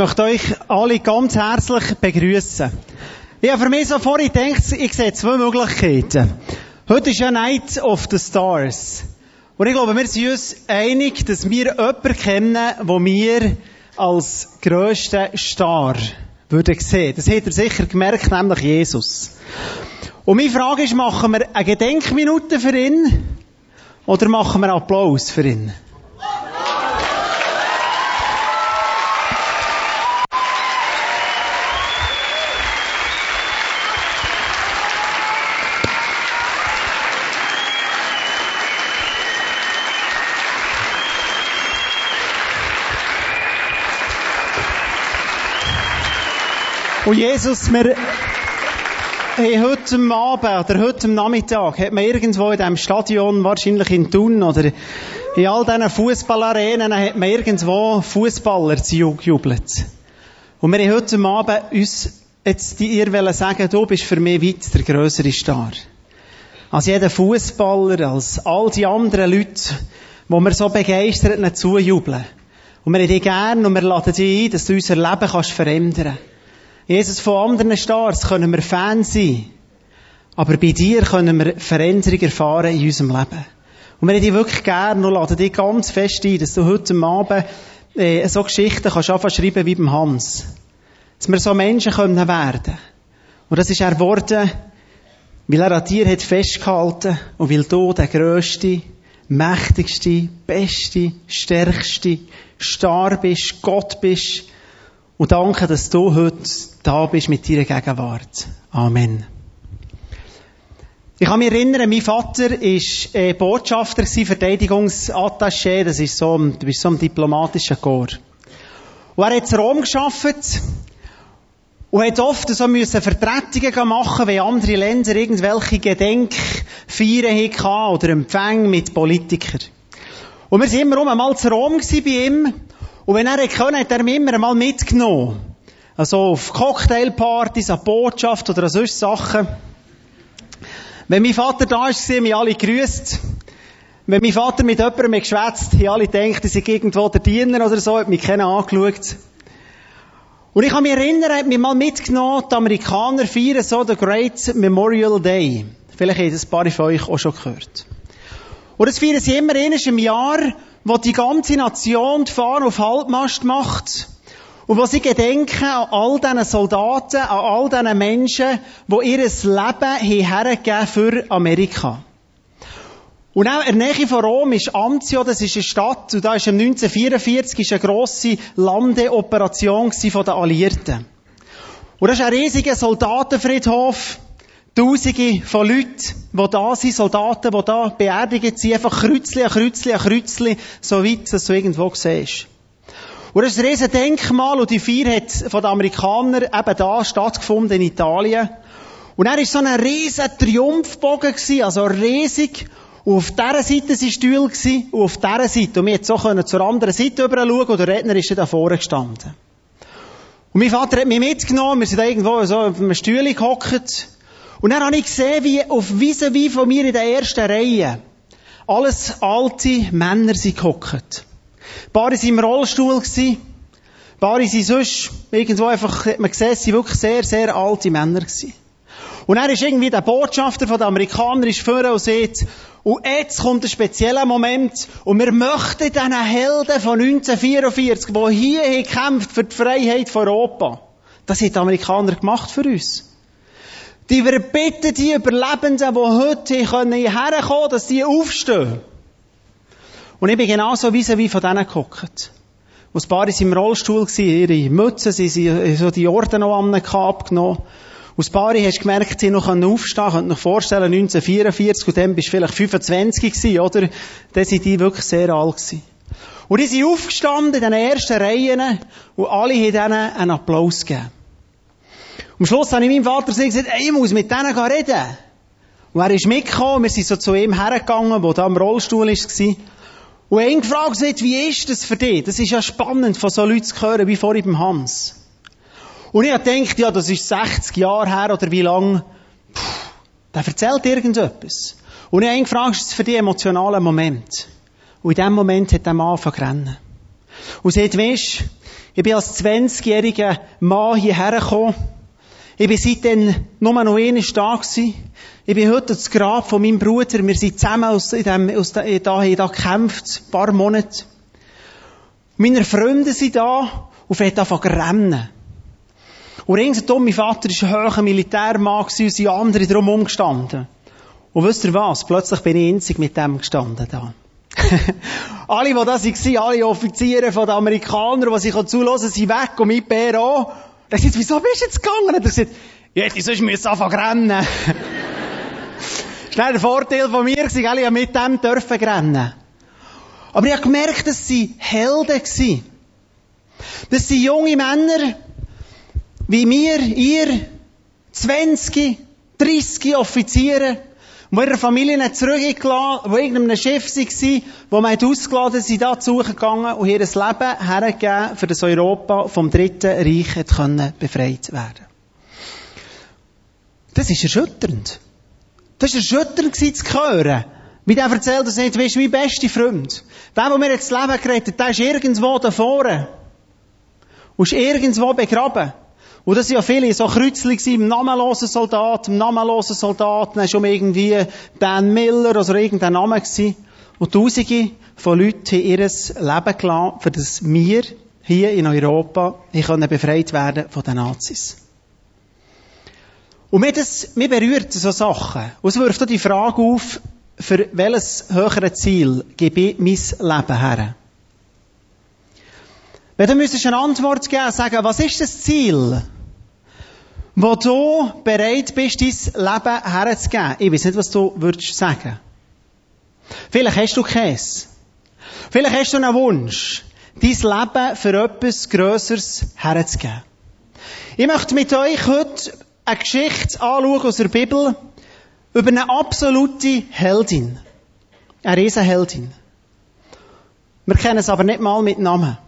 Ich möchte euch alle ganz herzlich begrüßen. Ich habe für mich so vorhin gedacht, ich sehe zwei Möglichkeiten. Heute ist ja Night of the Stars. Und ich glaube, wir sind uns einig, dass wir jemanden kennen, wo wir als grössten Star würden sehen. Das hat er sicher gemerkt, nämlich Jesus. Und meine Frage ist, machen wir eine Gedenkminute für ihn oder machen wir Applaus für ihn? Und Jesus, wir haben heute Abend oder heute Nachmittag hat man irgendwo in diesem Stadion, wahrscheinlich in Thun oder in all diesen Fußballarenen, hat man irgendwo Fußballer jubelt. Und wir haben heute Abend uns jetzt dir sagen, du bist für mich weit der grössere Star. Als jeder Fußballer, als all die anderen Leute, wo wir so begeistert zujubeln. Und wir haben dich gern und wir laden dich ein, dass du unser Leben kannst verändern kannst. Jesus, von anderen Stars können wir Fan sein. Aber bei dir können wir Veränderung erfahren in unserem Leben. Und wir hätten dich wirklich gerne und laden dich ganz fest ein, dass du heute Abend äh, so Geschichten kannst anfangen schreiben wie beim Hans. Dass wir so Menschen können werden. Und das ist er geworden, weil er an dir hat festgehalten und weil du der grösste, mächtigste, beste, stärkste, star bist, Gott bist. Und danke, dass du heute da bist mit deiner Gegenwart. Amen. Ich kann mich erinnern, mein Vater war äh, Botschafter, Verteidigungsattaché, das ist so, du bist so ein diplomatischer Chor. Und er hat in Rom geschafft und hat oft so müssen Vertretungen machen, wenn andere Länder irgendwelche Gedenkfeiern hatten oder Empfänge mit Politikern. Und wir waren immer einmal zu Rom bei ihm und wenn er konnte, hat er mich immer einmal mitgenommen. Also auf Cocktailpartys, an Botschaft oder an solche Sachen. Wenn mein Vater da war, haben mich alle gegrüßt. Wenn mein Vater mit jemandem geschwätzt, haben alle gedacht, ich sei irgendwo der Diener oder so, hat mich keiner angeschaut. Und ich kann mich erinnern, er hat mich mal mitgenommen, die Amerikaner feiern so den Great Memorial Day. Vielleicht haben das ein paar von euch auch schon gehört. Und das feiern sie immer eines im Jahr, wo die ganze Nation die Fahne auf Halbmast macht und wo sie gedenken an all diesen Soldaten, an all diesen Menschen, die ihr Leben hergegeben für Amerika. Und auch in der Nähe von Rom ist Anzio, das ist eine Stadt, und da ist 1944 eine grosse Landeoperation den Alliierten. Und das ist ein riesiger Soldatenfriedhof, Tausende von Leuten, die da sind, Soldaten, die da beerdigt sind, einfach Kreuzli an Kreuzli an Kreuzli, so weit, dass du irgendwo siehst. Und das ist ein riesen Denkmal und die Feier hat von den Amerikanern eben da stattgefunden in Italien. Und er war so ein riesen Triumphbogen also riesig. Und auf dieser Seite Stühle gewesen, und auf dieser Seite. Und wir so können zur anderen Seite rüber schauen und der Redner ist da vorne gestanden. Und mein Vater hat mich mitgenommen, wir sind da irgendwo so auf einem Stuhl gehockt. Und dann habe ich gesehen, wie auf Wiese wie von mir in der ersten Reihe alles alte Männer sind gehockt. Ein paar waren im Rollstuhl. Ein paar waren sonst irgendwo einfach, man gesehen, sie wirklich sehr, sehr alte Männer. Und er ist irgendwie der Botschafter von den Amerikanern ist vorne und sagt, und jetzt kommt ein spezieller Moment, und wir möchten diesen Helden von 1944, die hier gekämpft für die Freiheit von Europa, das haben die Amerikaner gemacht für uns. Die wir bitten die Überlebenden, die heute hierher kommen, dass die aufstehen. Und ich bin genauso wie wie von denen gehockt. Wo ein paar im Rollstuhl waren, ihre Mützen, sie sind so die Orden noch abgenommen. Und ein paar hast gemerkt, sie noch aufstehen können. Könnt euch vorstellen, 1944, und dann bist du vielleicht 25 gewesen, oder? Dann sind die wirklich sehr alt gewesen. Und die sind aufgestanden in den ersten Reihen, und alle haben ihnen einen Applaus gegeben. Am Schluss habe ich meinem Vater gesagt, ey, ich muss mit denen reden. Und er ist mitgekommen, wir sind so zu ihm hergegangen, der da im Rollstuhl war. Und ihn gefragt wie ist das für dich? Das ist ja spannend, von so Leuten zu hören, wie vorhin beim Hans. Und ich habe gedacht, ja, das ist 60 Jahre her, oder wie lang. Puh, der erzählt irgendetwas. Und ich habe ihn gefragt, ist das für dich ein emotionaler Moment? Und in dem Moment hat der Mann angefangen. Und sagt, weisst, ich bin als 20-jähriger Mann hierher gekommen. Ich bin seitdem nur noch einmal da gewesen. Ich bin heute das Grab von meinem Bruder. Wir sind zusammen aus, dem, aus da, da, da gekämpft, ein paar Monate. Meine Freunde sind da und fängt an zu rennen. Und ringsherum, mein Vater war ein hoher Militärmann und sind andere drum umgestanden. Und wisst ihr was? Plötzlich bin ich einzig mit dem gestanden da. alle, die da waren, alle Offiziere von den Amerikanern, die sich zulassen, sind weg und mit Bär auch. Er sagt, wieso bist du jetzt gegangen? Er sagt, ja, hätte ich sonst müssen anfangen rennen. war der Vorteil von mir, ich habe mit dem dürfen rennen. Aber ich habe gemerkt, dass sie Helden waren. Das sind junge Männer, wie wir, ihr, 20, 30 Offiziere, wo ihre Familien zurückgelassen, wo irgendeinem Schiff waren, wo man ausgeladen sind, da zugegangen und ihr Leben hergegeben, für das Europa vom Dritten Reich hat können befreit werden. Das ist erschütternd. Das war erschütternd zu hören. Wie der erzählt, dass nicht, weißt, mein bester Freund. Der, der mir jetzt das Leben gerettet der ist irgendwo da vorne. Und ist irgendwo begraben. Und das sind ja viele so Kreuzli im namenlosen Soldat, im namenlosen Soldat, dann schon irgendwie Dan Miller oder irgendein Name gewesen. Und Tausende von Leuten haben ihr Leben gelassen, für das wir hier in Europa können befreit werden von den Nazis. Und mir, das, mir berührt so Sachen. Und es wirft auch die Frage auf, für welches höhere Ziel gebe ich mein Leben her? Wenn du müsstest eine Antwort geben, sagen, was ist das Ziel, wo du bereit bist, dein Leben herzugeben? Ich weiß nicht, was du würdest sagen. Vielleicht hast du Käse. Vielleicht hast du einen Wunsch, dein Leben für etwas Grösseres herzugeben. Ich möchte mit euch heute eine Geschichte anschauen aus der Bibel, über eine absolute Heldin. Eine Riesenheldin. Wir kennen es aber nicht mal mit Namen.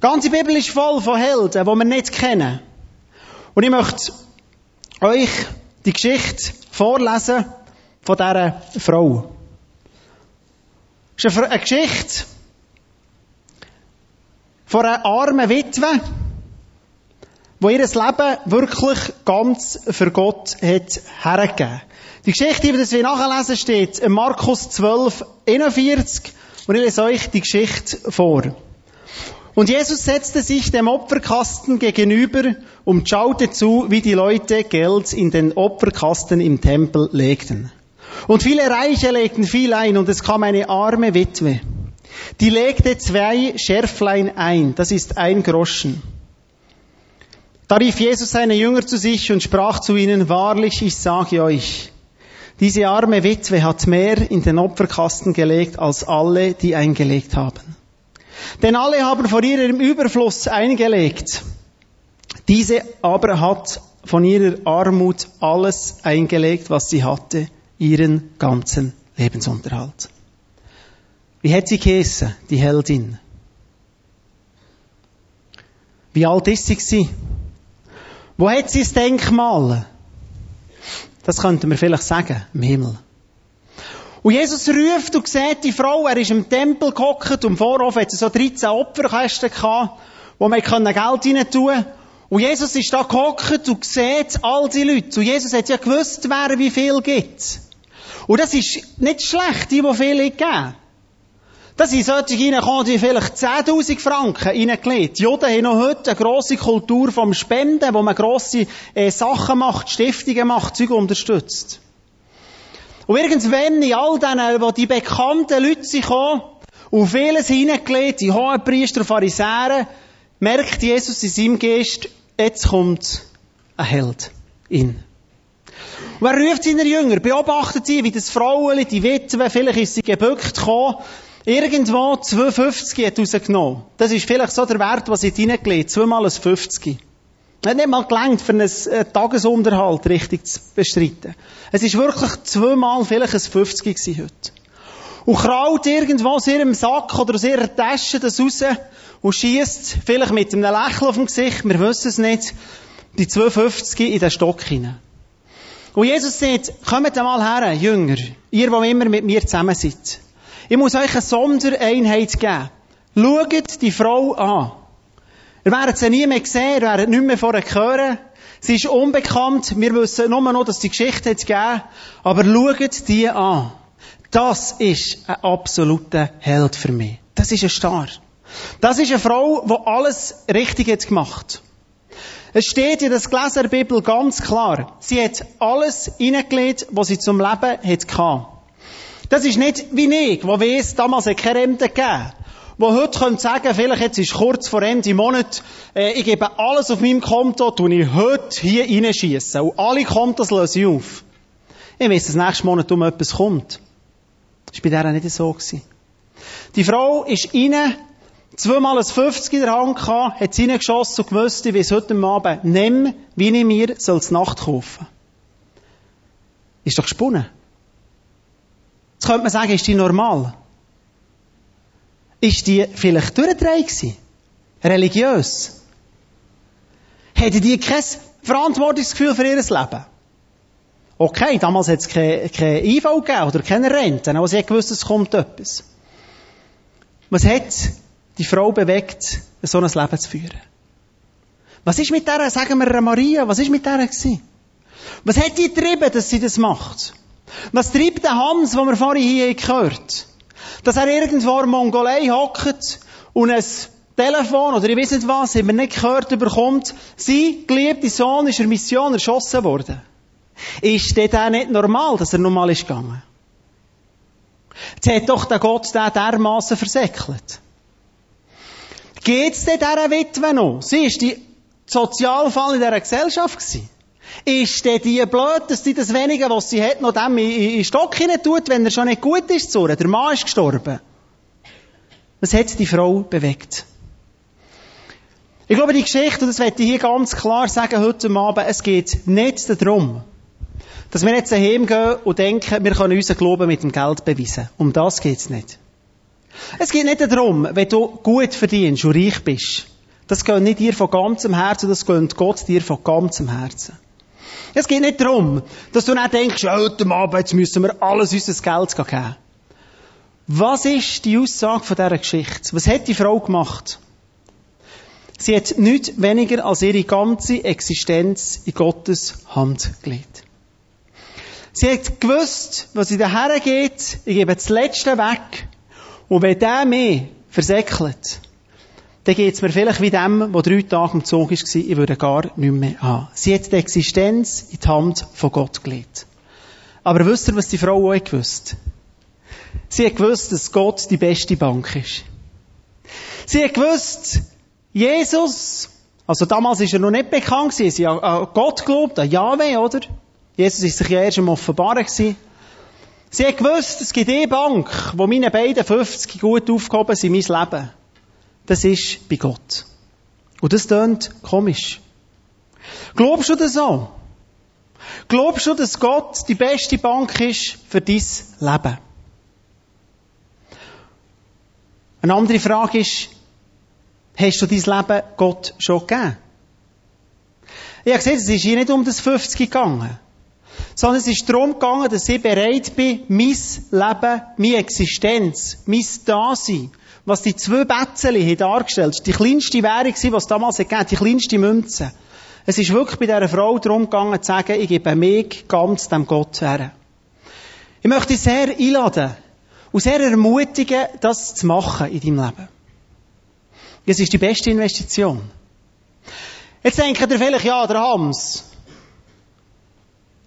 Die ganze Bibel ist voll von Helden, die wir nicht kennen. Und ich möchte euch die Geschichte vorlesen von dieser Frau. Es ist eine Geschichte von einer armen Witwe, wo ihr Leben wirklich ganz für Gott hat hergegeben. Die Geschichte, die wir nachlesen, steht in Markus 12, 41. Und ich lese euch die Geschichte vor. Und Jesus setzte sich dem Opferkasten gegenüber und schaute zu, wie die Leute Geld in den Opferkasten im Tempel legten. Und viele Reiche legten viel ein und es kam eine arme Witwe. Die legte zwei Schärflein ein, das ist ein Groschen. Da rief Jesus seine Jünger zu sich und sprach zu ihnen, wahrlich, ich sage euch, diese arme Witwe hat mehr in den Opferkasten gelegt als alle, die eingelegt haben. Denn alle haben von ihrem Überfluss eingelegt. Diese aber hat von ihrer Armut alles eingelegt, was sie hatte, ihren ganzen Lebensunterhalt. Wie hat sie geheissen, die Heldin? Wie alt ist sie? Wo hat sie das Denkmal? Das könnten wir vielleicht sagen, im Himmel. Und Jesus ruft und sieht die Frau, er ist im Tempel gehockt im Vorhof hat so 13 Opferkästen gehabt, wo man Geld rein tun Und Jesus ist da gehockt und sieht all die Leute. Und Jesus hat ja gewusst, wer wie viel gibt. Und das ist nicht schlecht, die, die viele geben. Da sind solche reingekommen, die vielleicht 10.000 Franken reingelegt. Juden haben noch heute eine grosse Kultur vom Spenden, wo man grosse äh, Sachen macht, Stiftungen macht, Zeug unterstützt. Und irgendwann in all denen, wo die bekannten Leute sind gekommen, und vieles hineingelegt, die hohen Priester und Pharisäer, merkt Jesus in seinem Geist, jetzt kommt ein Held in. Und er ruft seine Jünger, beobachtet sie, wie das Frauen, die Witwe, vielleicht ist sie gebückt gekommen, Irgendwo 2,50 hat rausgenommen. Das ist vielleicht so der Wert, was ich reingelegt Zweimal ein 50. Hat nicht mal gelangt, für einen äh, Tagesunterhalt richtig zu bestreiten. Es ist wirklich zweimal vielleicht ein 50 gewesen heute. Und kraut irgendwo aus ihrem Sack oder aus ihrer Tasche das raus und schießt vielleicht mit einem Lächeln auf dem Gesicht, wir wissen es nicht, die 250 in den Stock hinein. Und Jesus sagt, kommt einmal her, Jünger, ihr, die immer mit mir zusammen seid. Ich muss euch eine Sondereinheit geben. Schaut die Frau an. Ihr werdet sie nie mehr sehen, ihr werdet nicht mehr von ihr hören. Sie ist unbekannt, wir wissen nur noch, dass die Geschichte jetzt gegeben aber schaut die an. Das ist ein absoluter Held für mich. Das ist ein Star. Das ist eine Frau, die alles richtig hat gemacht. Es steht in der Gläserbibel ganz klar, sie hat alles hineingelegt, was sie zum Leben hatte. Das ist nicht wie ich, wo weiss, damals hat keine Rente gegeben. Wo heute könnt sagen, vielleicht jetzt ist kurz vor Ende Monat, äh, ich gebe alles auf meinem Konto, tue ich heute hier reinschiessen. Und alle Kontos löse ich auf. Ich weiss, dass nächsten Monat um etwas kommt. Das war bei der nicht so. Gewesen. Die Frau ist rein, zweimal ein 50 in der Hand gehabt, hat sie reingeschossen und gewusst, ich weiss heute Abend, nimm, wie ich mir soll Nacht kaufen. Ist doch gesponnen. Jetzt könnte man sagen, ist die normal? Ist die vielleicht durchgedreht gewesen? Religiös? Hätte die kein Verantwortungsgefühl für ihr Leben? Okay, damals hat es keine, keine IV gegeben oder keine Rente, aber sie hat gewusst, es kommt etwas. Was hat die Frau bewegt, so ein Leben zu führen? Was ist mit der, sagen wir Maria, was ist mit der gewesen? Was hat die getrieben, dass sie das macht? Was treibt der Hans, den wir vorhin hier gehört Dass er irgendwo in Mongolei hockt und ein Telefon oder ich weiß nicht was, haben wir nicht gehört, bekommt, sein geliebter Sohn ist in Mission erschossen worden. Ist der nicht normal, dass er normal ist gegangen? Jetzt hat doch der Gott den dermassen versäckelt. Geht's denn dieser Witwe noch? Sie ist die Sozialfall in dieser Gesellschaft gewesen. Ist denn die blöd, dass sie das Wenige, was sie hat, noch dem in den Stock hinein tut, wenn er schon nicht gut ist zu? Der Mann ist gestorben. Was hat die Frau bewegt? Ich glaube, die Geschichte, und das werde ich hier ganz klar sagen heute Abend, es geht nicht darum, dass wir jetzt daheim gehen und denken, wir können unseren Glauben mit dem Geld beweisen. Um das geht's nicht. Es geht nicht darum, wenn du gut verdienst und reich bist. Das gehört nicht dir von ganzem Herzen, das gehört Gott dir von ganzem Herzen. Es geht nicht darum, dass du nicht denkst, heute Abend jetzt müssen wir alles unser Geld geben. Was ist die Aussage von dieser Geschichte? Was hat die Frau gemacht? Sie hat nichts weniger als ihre ganze Existenz in Gottes Hand gelegt. Sie hat gewusst, was sie daher geht, ich gebe das Letzte weg. Und wenn der mich versäckelt, dann geht's mir vielleicht wie dem, der drei Tage im Zug war, ich würde gar nicht mehr haben. Sie hat die Existenz in die Hand von Gott gelegt. Aber wisst ihr, was die Frau auch gewusst? Sie hat gewusst, dass Gott die beste Bank ist. Sie hat gewusst, Jesus, also damals ist er noch nicht bekannt sie hat an Gott geglaubt, an Yahweh, oder? Jesus ist sich ja erst einmal offenbaren. Sie hat gewusst, es gibt eine Bank, wo meine beiden 50 gut aufgehoben sind, mein Leben. Das ist bei Gott. Und das klingt komisch. Glaubst du das so? Glaubst du, dass Gott die beste Bank ist für dein Leben? Eine andere Frage ist, hast du dein Leben Gott schon gegeben? Ich habe gesehen, es ist hier nicht um das 50 gegangen sondern es ist darum gegangen, dass ich bereit bin, mein Leben, meine Existenz, mein Dasein, was die zwei Betzeli hier dargestellt die kleinste Währung was es damals gegeben die kleinste Münze. Es ist wirklich bei dieser Frau darum gegangen, zu sagen, ich gebe mich ganz dem Gott her. Ich möchte dich sehr einladen und sehr ermutigen, das zu machen in deinem Leben. Es ist die beste Investition. Jetzt denkt ihr vielleicht, ja, der Hans,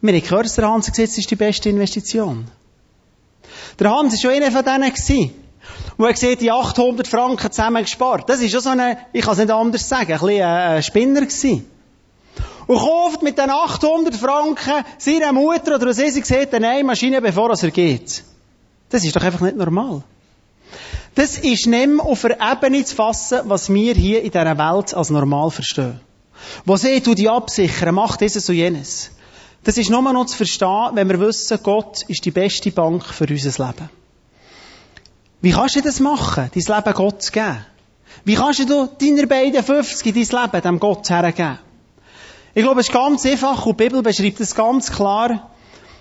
wir haben gehört, dass der Hans das ist die beste Investition. Der Hans war schon einer von denen wo er gesagt die 800 Franken zusammen gespart. Das ist schon so eine, ich kann es nicht anders sagen, ein bisschen ein Spinner gewesen. Und kauft mit den 800 Franken seiner Mutter oder sie gesagt eine Maschine, bevor er geht. Das ist doch einfach nicht normal. Das ist nicht mehr auf der Ebene zu fassen, was wir hier in dieser Welt als normal verstehen. Wo sie die absichern, macht dieses und jenes. Das ist nur noch zu verstehen, wenn wir wissen, Gott ist die beste Bank für unser Leben. Wie kannst du das machen, dein Leben Gott zu geben? Wie kannst du deiner beiden 50 dein Leben dem Gott hergeben? Ich glaube, es ist ganz einfach und die Bibel beschreibt es ganz klar.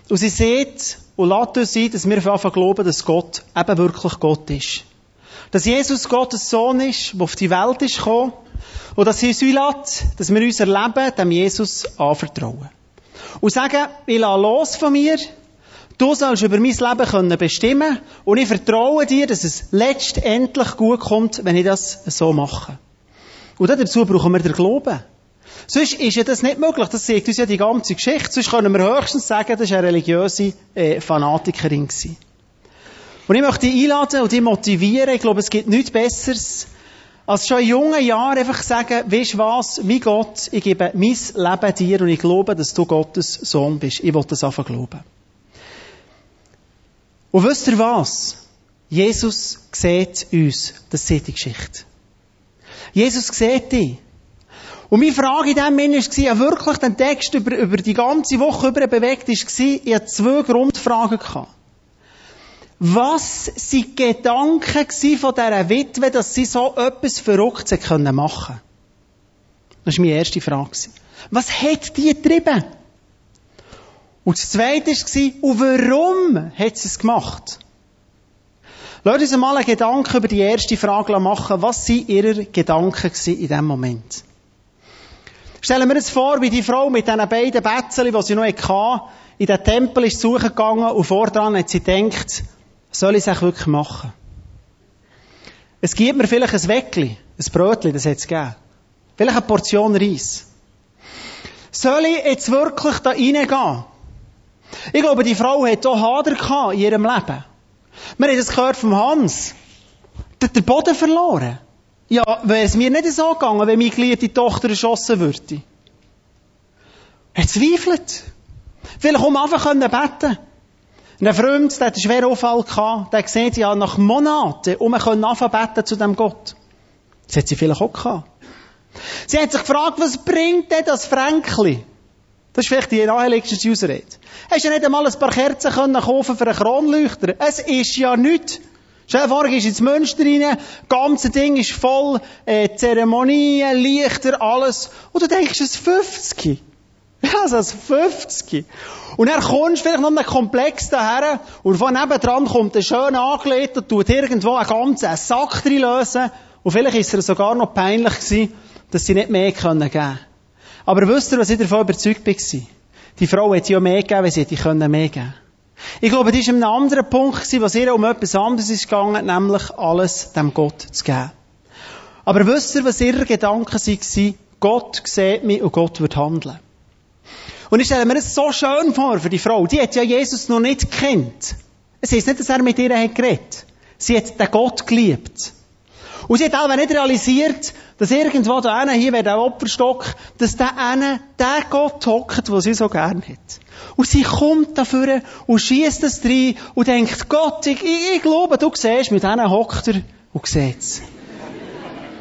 Und sie sieht und lässt uns sein, dass wir einfach glauben, dass Gott eben wirklich Gott ist. Dass Jesus Gottes Sohn ist, der auf die Welt ist gekommen. Und dass sie uns lässt, dass wir unser Leben dem Jesus anvertrauen. Und sagen, ich lasse los von mir, du sollst über mein Leben können bestimmen und ich vertraue dir, dass es letztendlich gut kommt, wenn ich das so mache. Und dazu brauchen wir den Glauben. Sonst ist ja das nicht möglich. Das sagt uns ja die ganze Geschichte. Sonst können wir höchstens sagen, das war eine religiöse äh, Fanatikerin. Gewesen. Und ich möchte dich einladen und dich motivieren. Ich glaube, es gibt nichts Besseres, als schon in jungen Jahren einfach sagen, weißt was, mein Gott, ich gebe mein Leben dir und ich glaube, dass du Gottes Sohn bist. Ich will das einfach glauben. Und wisst ihr was? Jesus sieht uns. Das ist die Geschichte. Jesus sieht dich. Und meine Frage in dem Sinne war, ja wirklich den Text über, über die ganze Woche über bewegt ist, ich hatte zwei Grundfragen. Gehabt. Was waren die Gedanken von dieser Witwe, dass sie so etwas Verrücktes können machen Das war meine erste Frage. Was hat die getrieben? Und das zweite war, und warum hat sie es gemacht? Lass uns mal einen Gedanken über die erste Frage machen. Was waren ihre Gedanken in diesem Moment? Stellen wir uns vor, wie die Frau mit diesen beiden Betzeln, die sie noch hatte, in den Tempel ist suchen gegangen und vordran hat sie gedacht, soll ich es auch wirklich machen? Es gibt mir vielleicht ein Weckli, ein Brötli, das hat es gegeben. Vielleicht eine Portion Reis. Soll ich jetzt wirklich da reingehen? Ich glaube, die Frau hat auch Hader in ihrem Leben. Wir haben das gehört vom Hans. Der hat den Boden verloren. Ja, wäre es mir nicht so gegangen, wenn meine geliebte Tochter erschossen würde. Er zweifelt. Vielleicht um einfach können beten. Ein Freund, der einen schweren Unfall gehabt, der sieht ja nach Monaten, um anfangen beten zu dem Gott. Das hat sie vielleicht auch gehabt. Sie hat sich gefragt, was bringt denn das Fränkli? Das ist vielleicht die naheliegendste Ausrede. Hast du ja nicht einmal ein paar Kerzen können kaufen für einen Kronleuchter? Es ist ja nichts. Stell dir vor, gehst ins Münster rein, das ganze Ding ist voll, äh, Zeremonien, Lichter, alles. Und du denkst, es ist 50. Ja, es 50. Und dann kommst du vielleicht noch einen Komplex daher und von nebendran kommt ein schön angelegt und tut irgendwo einen ganzen Sack lösen. Und vielleicht ist es sogar noch peinlich gewesen, dass sie nicht mehr geben können. Aber wisst ihr, was ich davon überzeugt war? Die Frau hätte ja mehr gegeben, wenn sie hätte mehr geben ich glaube, das war ein anderer Punkt, was ihr um etwas anderes ist gegangen, nämlich alles dem Gott zu geben. Aber wisst ihr, was ihre Gedanken waren? Gott sieht mich und Gott wird handeln. Und ich stelle mir das so schön vor für die Frau. Die hat ja Jesus noch nicht kennt. Es ist nicht, dass er mit ihr hat geredet. Sie hat den Gott geliebt. Und sie hat auch nicht realisiert, dass irgendwo da einer hier wäre der Opferstock, dass der eine der Gott hockt, den sie so gern hat. Und sie kommt dafür und schießt es rein und denkt, Gott, ich, ich, ich glaube, du siehst, mit denen hockt er und sieht's.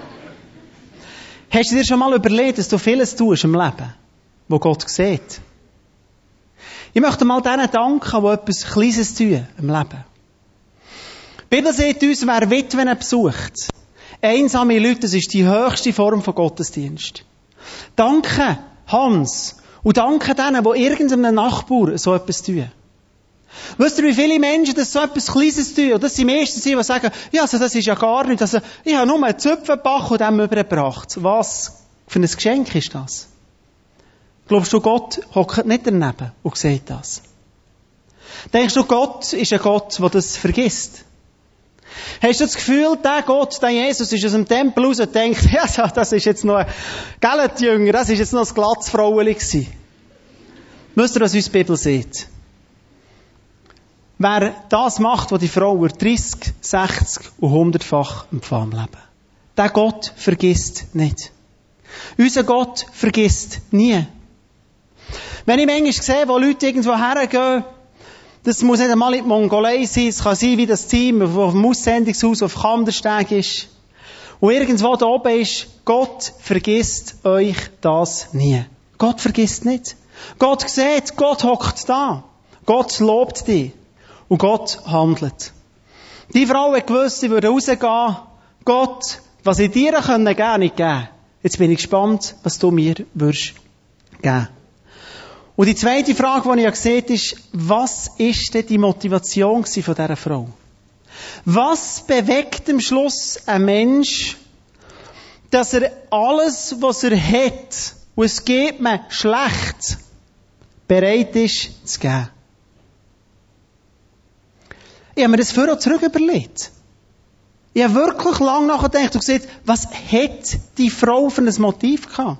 Hast du dir schon mal überlegt, dass du vieles tust im Leben, wo Gott sieht? Ich möchte mal denen danken, die etwas Kleines tun im Leben. Die Bibel sagt uns, wer Witwen besucht. Einsame Leute, das ist die höchste Form von Gottesdienst. Danke, Hans, und danke denen, die irgendeinem Nachbar so etwas tun. Wisst ihr, wie viele Menschen das so etwas Kleines tun? Und das sind meistens die, die sagen, ja, also das ist ja gar nicht, also, ich habe nur einen Zöpfenbach und dem übergebracht. Was für ein Geschenk ist das? Glaubst du, Gott hockt nicht daneben und sieht das? Denkst du, Gott ist ein Gott, der das vergisst? Hast du das Gefühl, der Gott, der Jesus, ist aus dem Tempel raus und denkt, ja, das ist jetzt noch ein Geldjünger, das ist jetzt noch ein Glatzfraueli gewesen. Wisst ihr, was uns die Bibel sieht? Wer das macht, was die Frau über 30, 60 und 100-fach empfangen leben. Der Gott vergisst nicht. Unser Gott vergisst nie. Wenn ich manchmal sehe, wo Leute irgendwo hergehen, das muss nicht einmal in die Mongolei sein, es kann sein, wie das Team, das dem Aussendungshaus auf Kandersteg ist. Und irgendwo da oben ist, Gott vergisst euch das nie. Gott vergisst nicht. Gott sieht, Gott hockt da. Gott lobt dich. Und Gott handelt. Die Frau hat gewusst, sie würde rausgehen. Gott, was ich dir können geben, nicht geben. Jetzt bin ich gespannt, was du mir würdest geben. Und die zweite Frage, die ich ja gesehen ist, was ist denn die Motivation von dieser Frau? Was bewegt am Schluss ein Mensch, dass er alles, was er hat, und es geht mir schlecht, bereit ist zu geben? Ich habe mir das vorher zurück überlegt. Ich habe wirklich lange nachgedacht und gesagt, was hat die Frau für ein Motiv gehabt?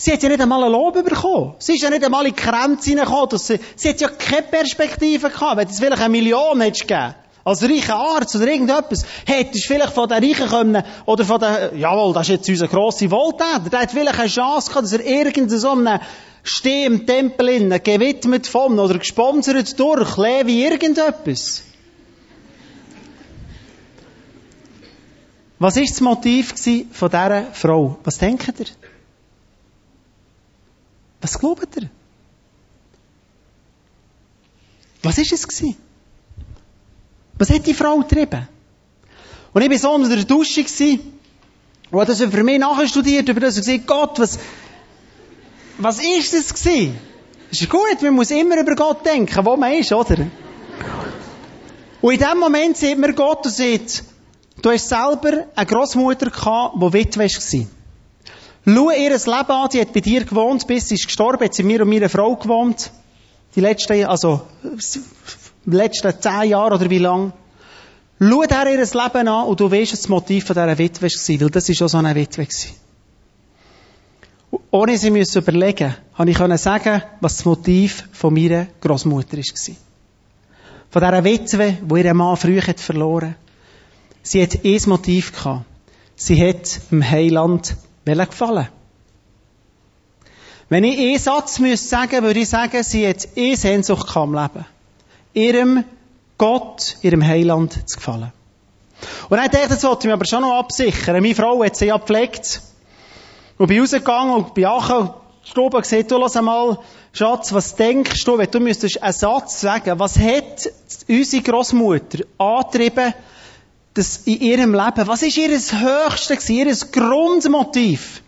Sie hat ja nicht einmal ein Lob bekommen. Sie ist ja nicht einmal in die Grenze hineingekommen. Sie, sie hat ja keine Perspektive gehabt. Wenn es vielleicht eine Million hättest gegeben, als reicher Arzt oder irgendetwas, hättest du vielleicht von den Reichen können, oder von den, jawohl, das ist jetzt unser grosser Wohltäter, der hat vielleicht eine Chance gehabt, dass er irgendein so einem Steh im Tempel innen, gewidmet von, oder gesponsert durch, Levi irgendetwas. Was war das Motiv von dieser Frau? Was denkt ihr? Was glaubt ihr? Was ist es gewesen? Was hat die Frau getrieben? Und ich war so unter der Dusche gewesen, und hat das für mich nachstudiert, über das und gesagt, Gott, was, was ist das gewesen? Ist gut, man muss immer über Gott denken, wo man ist, oder? Und in dem Moment sieht mir Gott und sagt, du hast selber eine Großmutter gehabt, die Witwe war. Schau ihr Leben an, die hat bei dir gewohnt, bis sie ist gestorben, hat sie mir und meiner Frau gewohnt. Die letzten, also, die letzten zehn Jahre oder wie lang. Schau dir ihr Leben an und du weißt, was das Motiv von dieser Witwe war, weil das war auch so eine Witwe. Ohne sie müssen überlegen, habe ich sagen, was das Motiv von meiner Großmutter war. Von dieser Witwe, die ihren Mann früh hat verloren. Sie hat ein Motiv gehabt. Sie hat im Heiland gefallen. Wenn ich einen Satz müsste sagen, würde ich sagen, sie hat eine Sehnsucht am Leben. Ihrem Gott, ihrem Heiland zu gefallen. Und dann dachte ich, das wollte ich mir aber schon noch absichern. Meine Frau hat sie ja gepflegt. Und bin rausgegangen und bin angekommen, Stube gesagt, du lass einmal, Schatz, was denkst du, wenn du müsstest einen Satz sagen, was hat unsere Großmutter angetrieben, dass in ihrem Leben, was ist ihr höchstes, ihr Grundmotiv?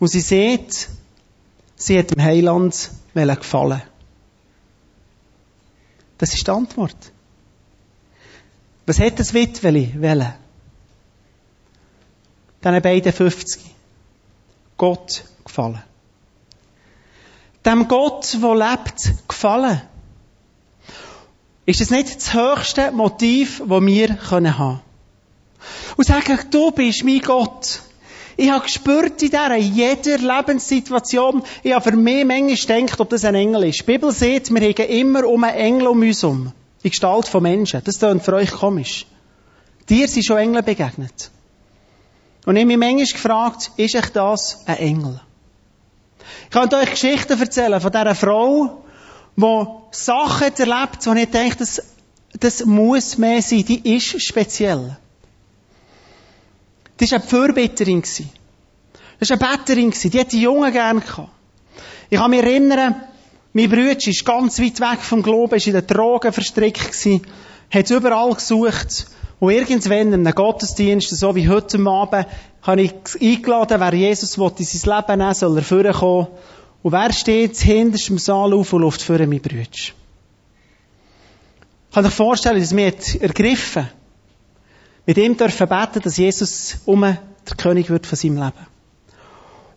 Und sie sieht, sie hat dem Heiland gefallen. Das ist die Antwort. Was hat das Witweli wollen? Diesen beiden 50. Gott gefallen. Dem Gott, der lebt, gefallen. Ist das nicht das höchste Motiv, das wir haben können? Und sagen, du bist mein Gott. Ich habe gespürt in dieser, jeder Lebenssituation, ich habe für mich manchmal gedacht, ob das ein Engel ist. Die Bibel sagt, wir haben immer um einen Engel um uns herum. In Gestalt von Menschen. Das klingt für euch komisch. Dir sind schon Engel begegnet. Und ich habe mich manchmal gefragt, ist euch das ein Engel? Ich kann euch Geschichten erzählen von dieser Frau, die Sachen erlebt, wo ich denke, das, das muss mehr sein, die ist speziell. Das war eine Fürbitterin. Das war eine Betterin. Die hat die Jungen gerne gehabt. Ich kann mich erinnern, mein Bruder ist ganz weit weg vom Glauben, ist in den Drogen verstrickt hat überall gesucht. Und irgendwann in einem Gottesdienst, so wie heute Abend, habe ich eingeladen, wer Jesus will, in sein Leben nehmen soll er vorkommen. Und wer steht hinterst im Saal auf und läuft vor mein Brüder? Kann euch vorstellen, dass mich ergriffen mit ihm dürfen beten, dass Jesus um der König wird von seinem Leben.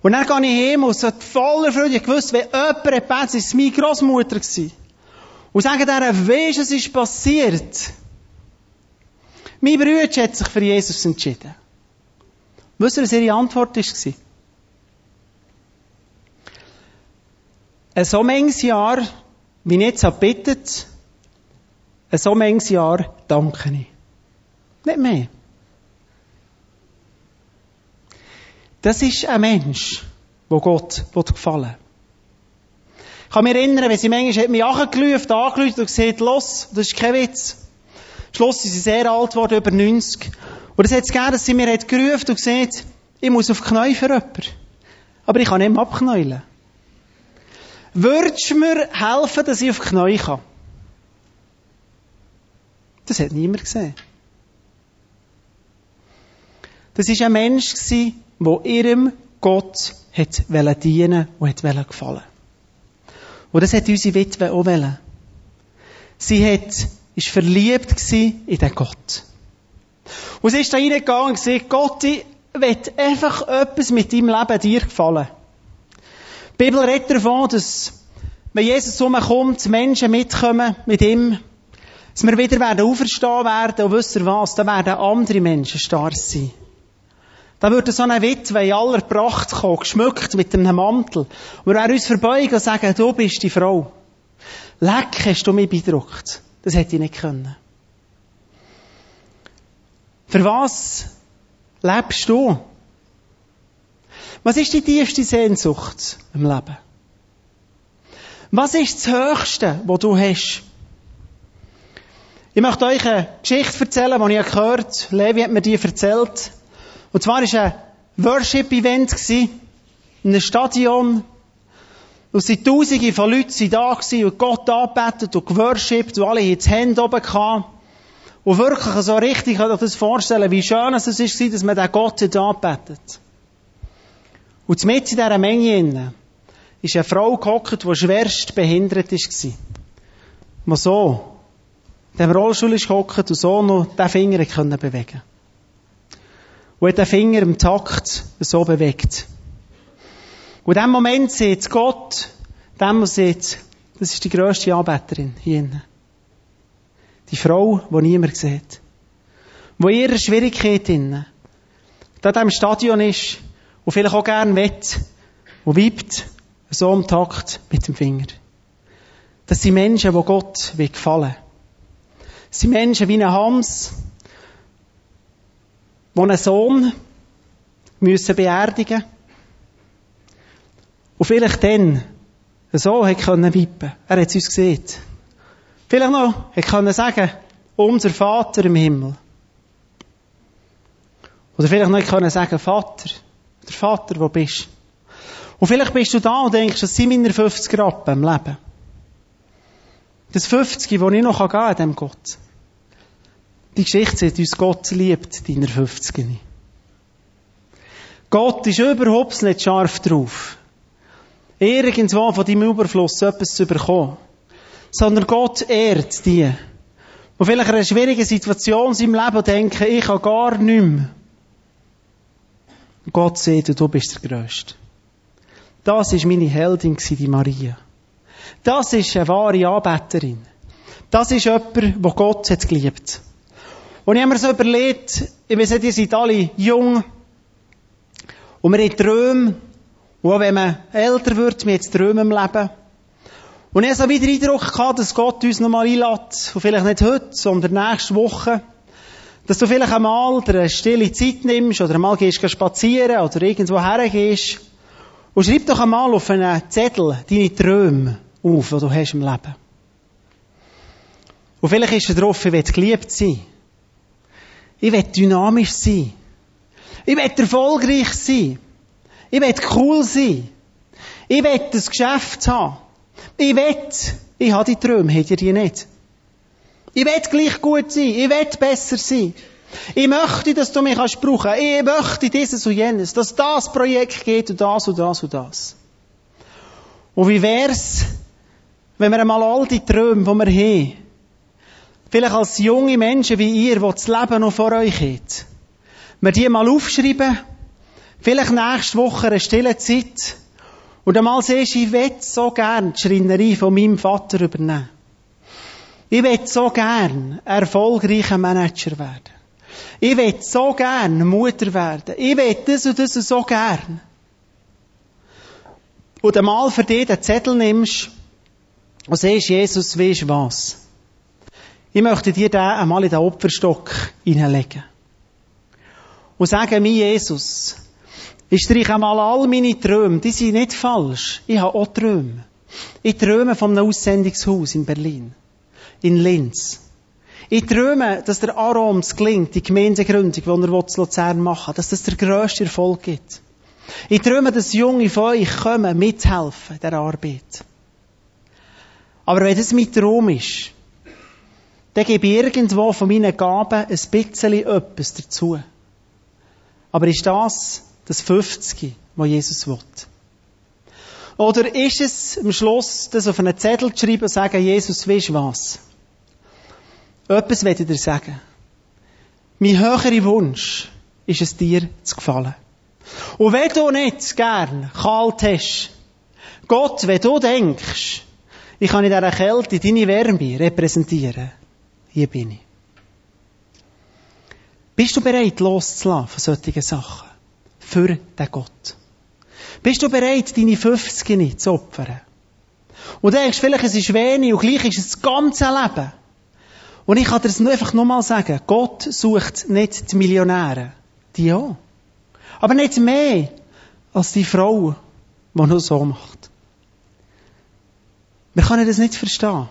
Und dann gehe ich heim und so voller Freude, ich gewusst, wenn jemand betet, war es meine Großmutter. Und sagen der, weisst es ist passiert. Mein Bruder hat sich für Jesus entschieden. Wisst ihr, was ihre Antwort war? Ein so manches Jahr, wie ich jetzt bittet, ein so manches Jahr danke ich. Nicht mehr. Das ist ein Mensch, wo Gott gefallen will. Ich kann mich erinnern, wenn sie manchmal hat mich angerufen, angerufen und gesagt, los, das ist kein Witz. Schluss sind sie sehr alt geworden, über 90. Und es hat gegeben, dass sie mir hat gerufen und gesagt, ich muss auf die Knie für jemanden. Aber ich kann nicht mehr abknäulen. Würdest du mir helfen, dass ich auf die Knie kann? Das hat niemand gesehen. Das war ein Mensch, der ihrem Gott dienen und hat gefallen. Und das hat unsere Witwe auch wollen. Sie hat, ist verliebt in den Gott. Und sie ist da reingegangen und gesagt, Gott, ich will einfach etwas mit deinem Leben dir gefallen. Die Bibel redet davon, dass, wenn Jesus umkommt, Menschen mitkommen mit ihm, dass wir wieder werden auferstehen werden und wisst ihr was, da werden andere Menschen stark sein. Da würde so eine Witwe in aller Pracht kommen, geschmückt mit einem Mantel. Und wir werden uns verbeugen und sagen, du bist die Frau. Leck, hast du mich beeindruckt. Das hätte ich nicht können. Für was lebst du? Was ist die tiefste Sehnsucht im Leben? Was ist das Höchste, was du hast? Ich möchte euch eine Geschichte erzählen, die ich gehört habe. Levi hat mir die erzählt. Und zwar war ein Worship-Event in einem Stadion. Und es sind Tausende von Leuten da und Gott angebetet und geworshipped und alle haben die Hände oben gehabt. Und wirklich so richtig, ich kann euch das vorstellen, wie schön es war, dass man den Gott hier anbetet. Und mit in dieser Menge innen ist eine Frau gehockt, die schwerst behindert war. Die so in dem Rollstuhl ist gehockt und so noch den Finger können bewegen Und hat den Finger im Takt so bewegt. Und in dem Moment sieht Gott, dem sieht, das ist die grösste Anbeterin hier innen. Die Frau, die niemand sieht. Die in ihrer Schwierigkeit innen, da im Stadion ist und vielleicht auch gern wett und wiebt so im Takt mit dem Finger. Das sind Menschen, die Gott gefallen will. Das sind Menschen wie ein Hans, die einen Sohn müssen beerdigen und vielleicht dann so hat können wippen. Er hat es uns gesehen. Vielleicht noch, er können sagen, unser Vater im Himmel. Oder vielleicht noch können sagen, Vater, der Vater, wo bist Und vielleicht bist du da und denkst, das sind meine 50 Rappen im Leben. Das 50, wo ich noch gehen kann, dem Gott. Die Geschichte sagt uns, Gott liebt deiner 50. Gott ist überhaupt nicht scharf drauf, irgendwo von deinem Überfluss etwas zu bekommen sondern Gott ehrt die, die vielleicht in einer schwierigen Situation sind im Leben denken, ich habe gar nichts mehr. Gott sagt, du bist der Größte. Das ist meine Heldin, die Maria. Das ist eine wahre Anbeterin. Das ist jemand, der Gott hat geliebt. Und ich habe mir so überlegt, ich weiß nicht, ihr seid alle jung, und wir haben Träume, und auch wenn man älter wird, wir haben Träume im Leben. Und ich habe so wieder Eindruck gehabt, dass Gott uns nochmal einlädt, und vielleicht nicht heute, sondern nächste Woche, dass du vielleicht einmal eine stille Zeit nimmst, oder einmal gehst spazieren, oder irgendwo hergehst, und schreib doch einmal auf einen Zettel deine Träume auf, die du hast im Leben. Und vielleicht ist er drauf, ich will geliebt sein. Ich will dynamisch sein. Ich will erfolgreich sein. Ich will cool sein. Ich will das Geschäft haben. Ich will, ich habe die Träume, habt ihr die nicht? Ich will gleich gut sein. Ich will besser sein. Ich möchte, dass du mich kannst. Ich möchte dieses und jenes. Dass das Projekt geht und das und das und das. Und wie wär's, wenn wir einmal all die Träume, die wir haben, vielleicht als junge Menschen wie ihr, die das Leben noch vor euch habt, wir die mal aufschreiben, vielleicht nächste Woche eine stille Zeit, und einmal siehst ich will so gern die Schreinerei von meinem Vater übernehmen. Ich will so gern erfolgreicher Manager werden. Ich will so gern Mutter werden. Ich will das und das so gern. Und einmal für dich den Zettel nimmst und siehst, Jesus, weisst was? Ich möchte dir den einmal in den Opferstock hineinlegen. Und sagen, mein Jesus, ich streiche einmal all meine Träume, die sind nicht falsch. Ich habe auch Träume. Ich träume von einem Aussendungshaus in Berlin. In Linz. Ich träume, dass der Aroms gelingt, die Gemeindegründung, die er zu Luzern machen will, dass das der grösste Erfolg gibt. Ich träume, dass Junge von euch kommen, mithelfen, der Arbeit. Aber wenn das mein Traum ist, dann gebe ich irgendwo von meinen Gaben ein bisschen etwas dazu. Aber ist das das 50, was Jesus will? Oder ist es am Schluss, das auf einen Zettel zu schreiben und sagen, Jesus, weißt was? etwas werde ich dir sagen. Mein höherer Wunsch ist es dir zu gefallen. Und wenn du nicht gern kalt hast, Gott, wenn du denkst, ich kann in dieser Kälte deine Wärme repräsentieren, hier bin ich. Bist du bereit, loszulassen von solchen Sachen? Für den Gott. Bist du bereit, deine 50 nicht zu opfern? Und du denkst, vielleicht es ist wenig und gleich ist es das ganze Leben. Und ich kann dir das nur einfach nochmal sagen. Gott sucht nicht die Millionäre. Die auch. Aber nicht mehr als die Frau, die nur so macht. Wir können das nicht verstehen.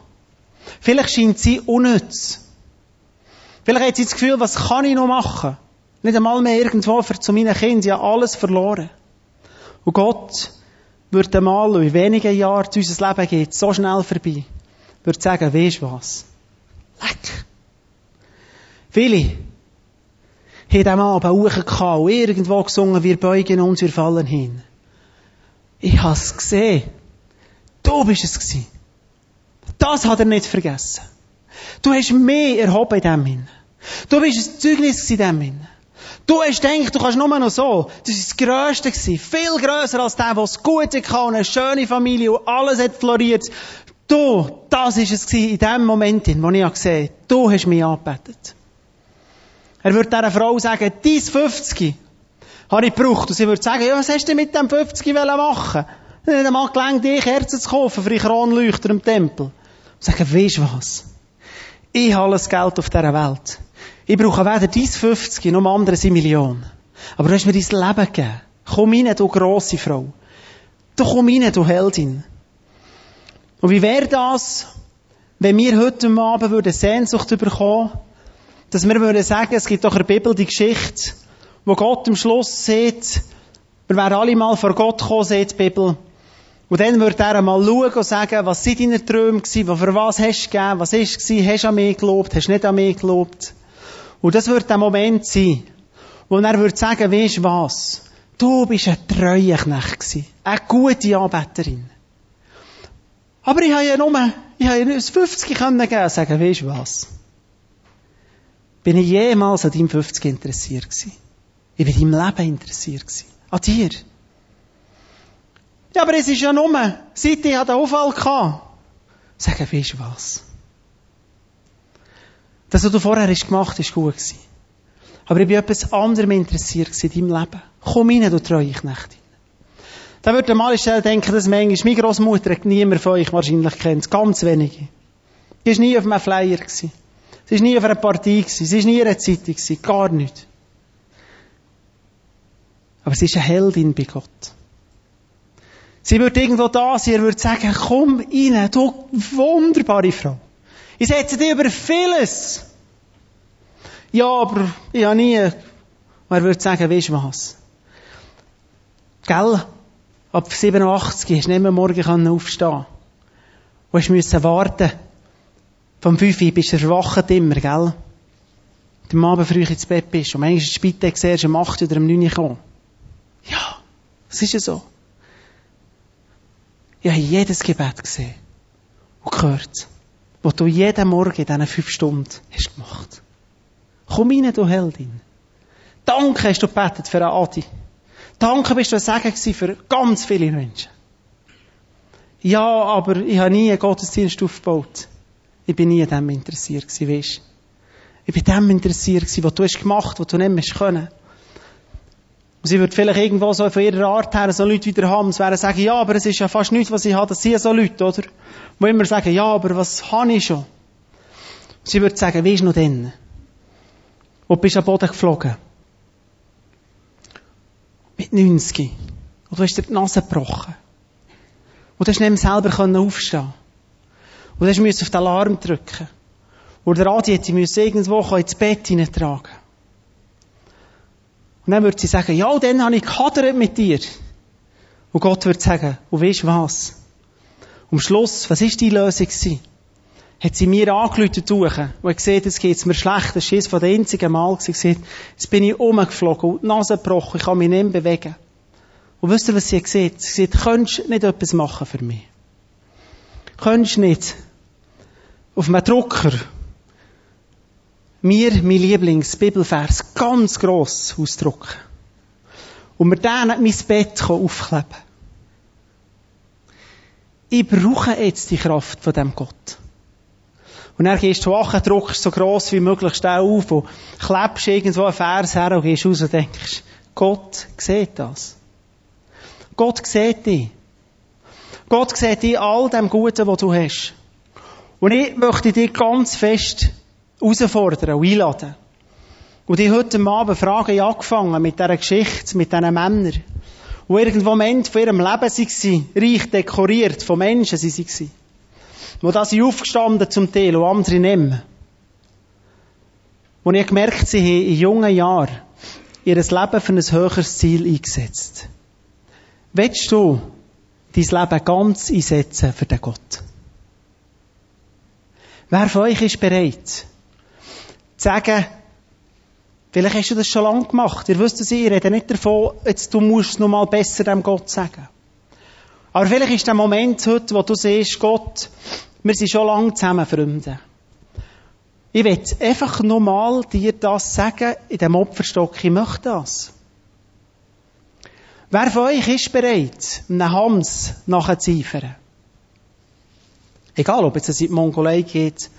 Vielleicht scheint sie unnütz. Vielleicht hat sie das Gefühl, was kann ich noch machen? Nicht einmal mehr irgendwo für zu meinen Kindern. Haben alles verloren. Und Gott würde einmal in wenigen Jahren zu unser Leben geht so schnell vorbei, würde sagen, weisst was? Leck! Viele haben am Abend hochgehauen und irgendwo gesungen, wir beugen uns, wir fallen hin. Ich habe es gesehen. Du bist es gewesen. Das hat er nicht vergessen. Du hast mehr erhoben in dem hin. Du bist ein Zeugnis in dem hin. Du hast gedacht, du kannst nur noch so. Das war das Grösste. Gewesen. Viel grösser als der, der es gut hatte, eine schöne Familie und alles hat floriert. Du, das war es in dem Moment, wo ich gesehen habe, du hast mich angebetet. Er würde dieser Frau sagen, dein 50 habe ich gebraucht. Und sie würde sagen, ja, was hast du mit dem 50 machen Nicht einmal gelangt, dir Kerzen zu kaufen für die Kronleuchter im Tempel. Und sagen, weisst was? Ich habe alles Geld auf dieser Welt. Ich brauche weder dein 50 noch andere seine Million. Aber du hast mir dein Leben gegeben. Komm rein, du grosse Frau. Du komm rein, du Heldin. Und wie wäre das, wenn wir heute Abend würden Sehnsucht bekommen, dass wir würden sagen, es gibt doch in der Bibel die Geschichte, wo Gott am Schluss sieht, wir wären alle mal vor Gott gekommen, sieht die Bibel. Und dann würde er einmal schauen und sagen, was sind deine Träume gewesen, für was hast du gegeben, was ist gewesen, hast du an mich gelobt, hast du nicht an mich gelobt. Und das wird der Moment sein, wo er würde sagen, weisst was? Du bist ein treuer Knecht. Eine gute Anbeterin. Aber ich habe ja nur, ich habe ja nur 50 können geben, sagen, weisst was? Bin ich jemals an deinem 50 interessiert gewesen? Ich bin deinem Leben interessiert gewesen. An dir. Ja, aber es ist ja nur, seit ich den Unfall hatte. Sagen, weisst was? Das, was du vorher hast gemacht hast, war gut gewesen. Aber ich bin etwas anderem interessiert in deinem Leben. Komm rein, du treue Knecht. Da würde der Malistell denken, dass manchmal meine Großmutter niemand von euch wahrscheinlich kennt. Ganz wenige. Die war nie auf einem Flyer. Sie war nie auf einer Partie. Sie war nie in einer Zeitung. Gar nicht. Aber sie ist eine Heldin bei Gott. Sie würde irgendwo da sein, er würde sagen, komm rein, du wunderbare Frau. Ich setze dich über vieles. Ja, aber ich habe nie. Und er würde sagen, weisst du was? Gell? Ab 87 hast du nicht mehr morgen aufstehen hast müssen warten. Vom 5 Uhr bist du erwacht immer, gell? Am Abend früh ins Bett bist. Und manchmal die Spitex erst um 8 oder um 9 Uhr gekommen. Ja, das ist ja so. Ich habe jedes Gebet gesehen und gehört was du jeden Morgen in diesen fünf Stunden hast gemacht. Komm rein, du Heldin. Danke hast du gebetet für Adi. Danke bist du ein Segen für ganz viele Menschen. Ja, aber ich habe nie einen Gottesdienst aufgebaut. Ich bin nie an dem interessiert gewesen, weißt Ich bin dem interessiert gewesen, was du hast gemacht, was du nicht mehr können. Und sie wird vielleicht irgendwo so von ihrer Art her so Leute wieder haben, es werden sagen, ja, aber es ist ja fast nichts, was ich habe, das sind so Leute, oder? Die immer sagen, ja, aber was habe ich schon? Sie würde sagen, wie ist noch denn? Und bist am Boden geflogen. Mit 90. Und du hast dir die Nase gebrochen. Und du hast nicht mehr selber aufstehen Und du musst auf den Alarm drücken. Und der Adi hätte irgendwo ins Bett hineintragen und dann würde sie sagen, ja, dann habe ich gehadert mit dir. Und Gott würde sagen, und weißt was? Am Schluss, was ist die Lösung gewesen? Hat sie mir angelötet suchen und hat gesehen, es geht mir schlecht. Das war von den einzigen Mal gewesen. Jetzt bin ich umgeflogen und die Nase gebrochen, ich kann mich nicht mehr bewegen. Und wisst ihr, was sie gesagt Sie hat gesagt, könntest nicht etwas machen für mich? Könntest nicht auf einem Drucker mir mein Lieblings-Bibelvers ganz gross ausdrucken. Und mir dann mein Bett aufkleben Ich brauche jetzt die Kraft von dem Gott. Und dann gehst du wach, druckst so gross wie möglich schnell auf und klebst irgendwo einen Vers her und gehst raus und denkst, Gott sieht das. Gott sieht dich. Gott sieht dich all dem Guten, was du hast. Und ich möchte dich ganz fest herausfordern und einladen. Und ich heute Abend Fragen angefangen mit dieser Geschichte, mit diesen Männern, die irgendwo Moment von ihrem Leben waren, reich dekoriert, von Menschen waren. Wo da sie aufgestanden zum Teil und andere nehmen. Wo ich gemerkt, sie haben in jungen Jahren ihr Leben für ein höheres Ziel eingesetzt. Willst du dein Leben ganz einsetzen für den Gott? Wer von euch ist bereit, zu sagen, vielleicht hast du das schon lange gemacht, ihr wisst es, ich rede nicht davon, jetzt du musst es noch mal besser dem Gott sagen. Aber vielleicht ist der Moment heute, wo du siehst, Gott, wir sind schon lange zusammen, Freunde. Ich will einfach nochmal dir das sagen, in dem Opferstock, ich möchte das. Wer von euch ist bereit, einem Hans nachzueifern? Egal, ob es in die Mongolei geht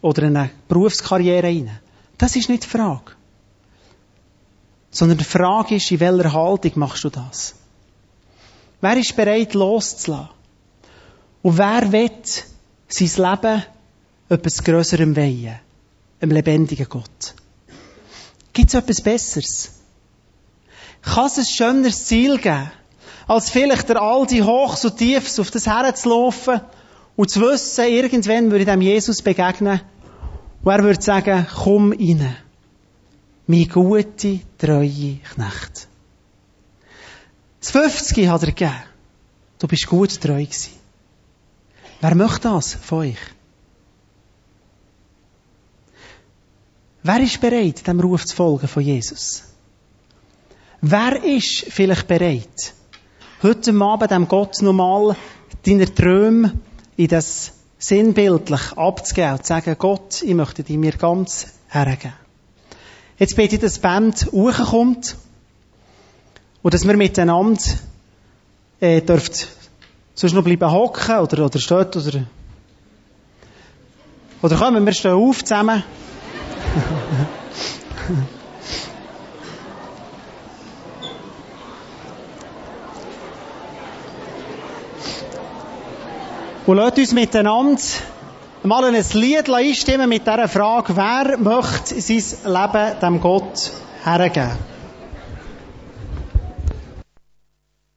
oder in eine Berufskarriere rein. Das ist nicht die Frage. Sondern die Frage ist, in welcher Haltung machst du das? Wer ist bereit, loszulassen? Und wer will sein Leben etwas Größerem weihen? Einem lebendigen Gott. Gibt es etwas Besseres? Kann es ein schöneres Ziel geben, als vielleicht der all die Hochs und Tiefs auf das herzulaufen und zu wissen, irgendwann würde ich dem Jesus begegnen und er würde sagen, komm rein. Mein gute, treue Knecht. Das 50 hat er gegeben. Du bist gut treu gewesen. Wer möchte das von euch? Wer ist bereit, dem Ruf zu folgen von Jesus? Wer ist vielleicht bereit, heute Abend dem Gott nochmal deiner Träume in das sinnbildlich abzugeben und zu sagen, Gott, ich möchte dir mir ganz hergeben. Jetzt bete ich, dass die Band hochkommt und dass wir miteinander äh, dürft sonst noch bleiben hocken oder, oder steht oder oder kommen wir stehen auf zusammen. Und lasst uns miteinander mal ein Lied einstimmen mit dieser Frage, wer möchte sein Leben dem Gott hergeben?